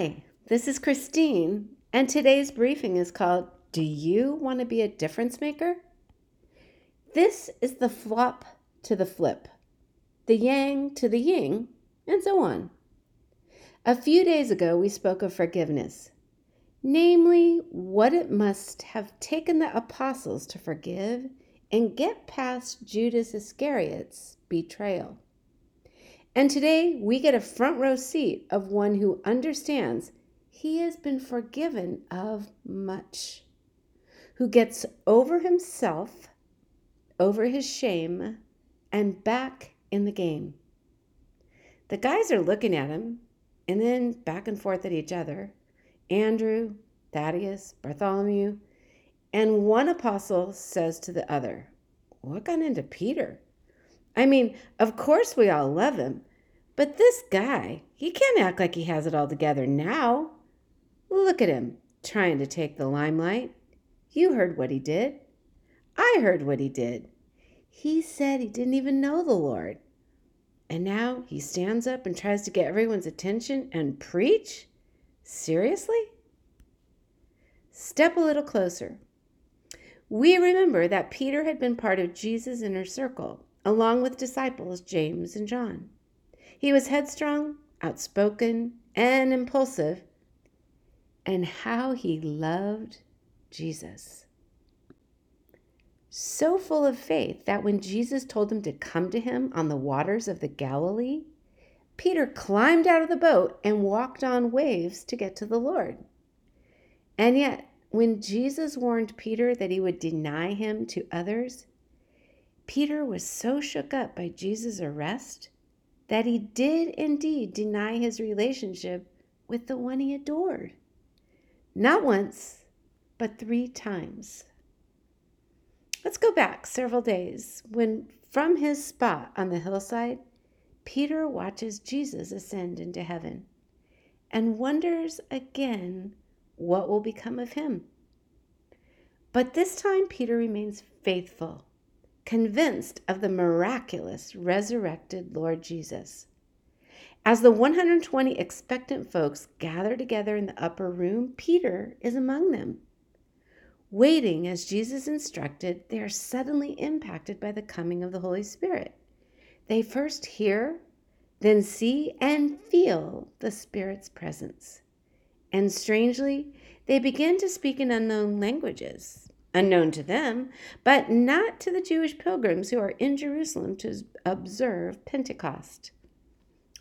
Hi, this is Christine, and today's briefing is called Do You Want to Be a Difference Maker? This is the flop to the flip, the yang to the ying, and so on. A few days ago, we spoke of forgiveness, namely, what it must have taken the apostles to forgive and get past Judas Iscariot's betrayal. And today we get a front row seat of one who understands he has been forgiven of much, who gets over himself, over his shame, and back in the game. The guys are looking at him and then back and forth at each other Andrew, Thaddeus, Bartholomew, and one apostle says to the other, What got into Peter? I mean, of course we all love him, but this guy, he can't act like he has it all together now. Look at him, trying to take the limelight. You heard what he did. I heard what he did. He said he didn't even know the Lord. And now he stands up and tries to get everyone's attention and preach? Seriously? Step a little closer. We remember that Peter had been part of Jesus' inner circle along with disciples James and John. He was headstrong, outspoken, and impulsive, and how he loved Jesus. So full of faith that when Jesus told him to come to him on the waters of the Galilee, Peter climbed out of the boat and walked on waves to get to the Lord. And yet, when Jesus warned Peter that he would deny him to others, Peter was so shook up by Jesus' arrest that he did indeed deny his relationship with the one he adored. Not once, but three times. Let's go back several days when, from his spot on the hillside, Peter watches Jesus ascend into heaven and wonders again what will become of him. But this time, Peter remains faithful convinced of the miraculous resurrected Lord Jesus. As the 120 expectant folks gather together in the upper room, Peter is among them. Waiting as Jesus instructed, they are suddenly impacted by the coming of the Holy Spirit. They first hear, then see and feel the Spirit's presence. And strangely, they begin to speak in unknown languages unknown to them, but not to the Jewish pilgrims who are in Jerusalem to observe Pentecost.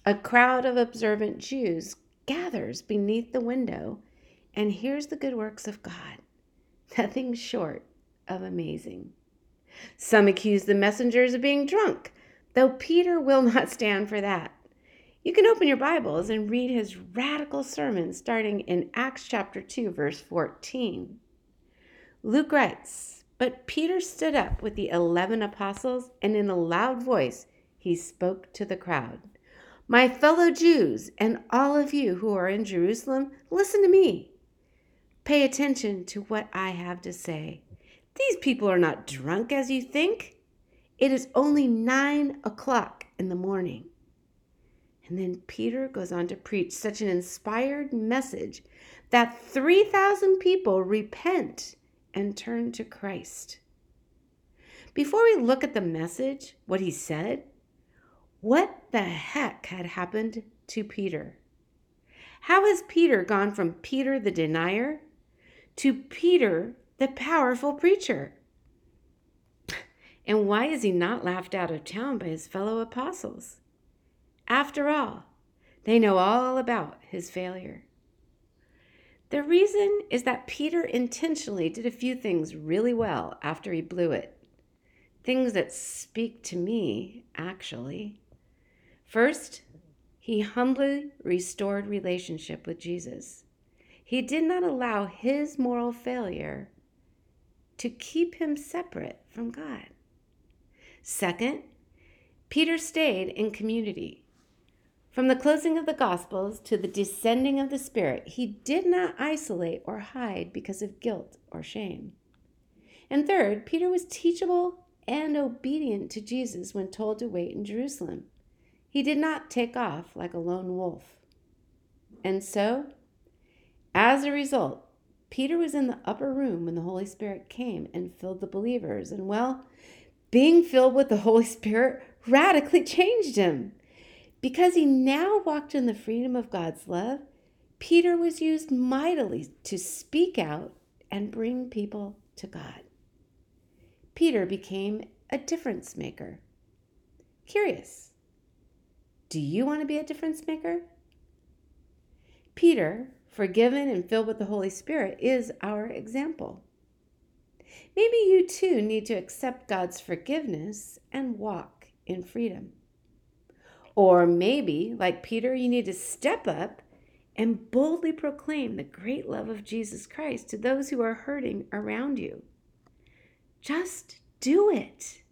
A crowd of observant Jews gathers beneath the window and hears the good works of God, nothing short of amazing. Some accuse the messengers of being drunk, though Peter will not stand for that. You can open your Bibles and read his radical sermon starting in Acts chapter 2, verse 14. Luke writes, But Peter stood up with the eleven apostles, and in a loud voice he spoke to the crowd. My fellow Jews, and all of you who are in Jerusalem, listen to me. Pay attention to what I have to say. These people are not drunk as you think. It is only nine o'clock in the morning. And then Peter goes on to preach such an inspired message that 3,000 people repent and turn to Christ. Before we look at the message, what he said, what the heck had happened to Peter? How has Peter gone from Peter the denier to Peter the powerful preacher? And why is he not laughed out of town by his fellow apostles? After all, they know all about his failure. The reason is that Peter intentionally did a few things really well after he blew it. Things that speak to me, actually. First, he humbly restored relationship with Jesus. He did not allow his moral failure to keep him separate from God. Second, Peter stayed in community. From the closing of the Gospels to the descending of the Spirit, he did not isolate or hide because of guilt or shame. And third, Peter was teachable and obedient to Jesus when told to wait in Jerusalem. He did not take off like a lone wolf. And so As a result, Peter was in the upper room when the Holy Spirit came and filled the believers. And well, being filled with the Holy Spirit radically changed him. Because he now walked in the freedom of God's love, Peter was used mightily to speak out and bring people to God. Peter became a difference maker. Curious, do you want to be a difference maker? Peter, forgiven and filled with the Holy Spirit, is our example. Maybe you too need to accept God's forgiveness and walk in freedom. Or maybe, like Peter, you need to step up and boldly proclaim the great love of Jesus Christ to those who are hurting around you. Just do it.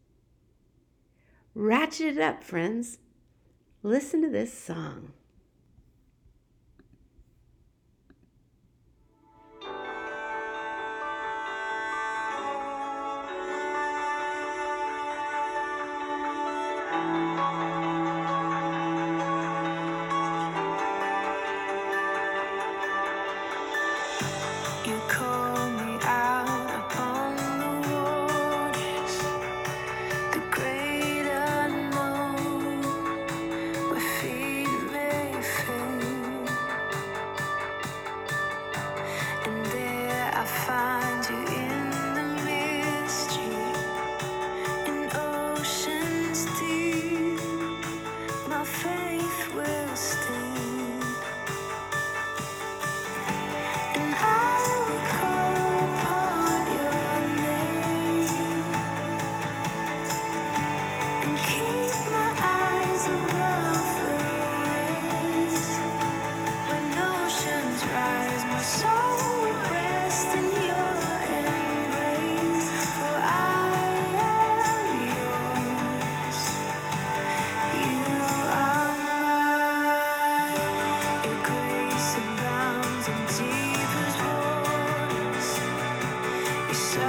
Ratchet it up, friends. Listen to this song. And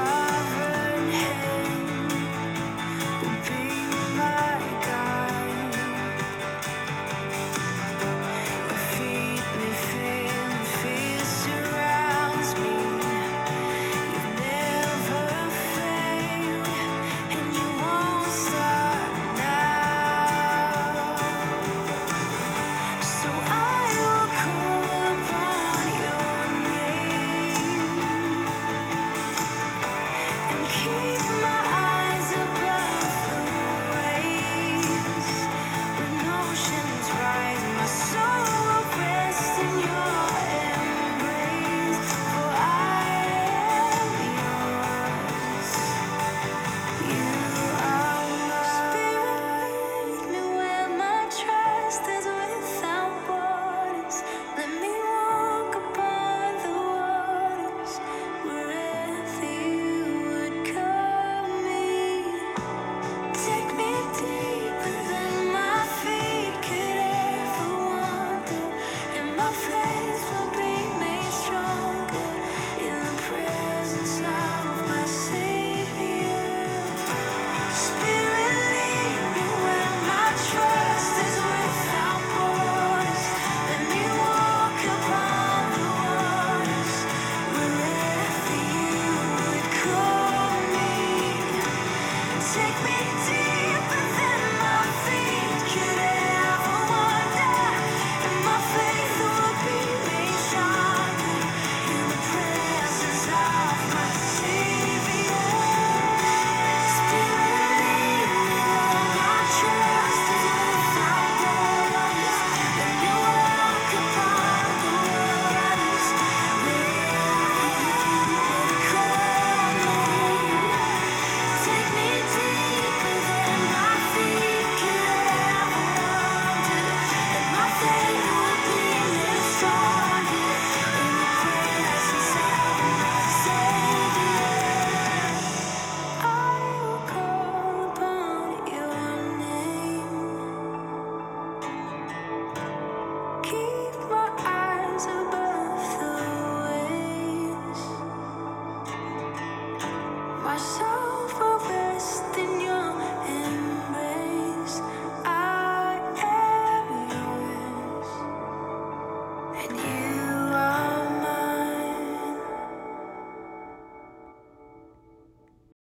you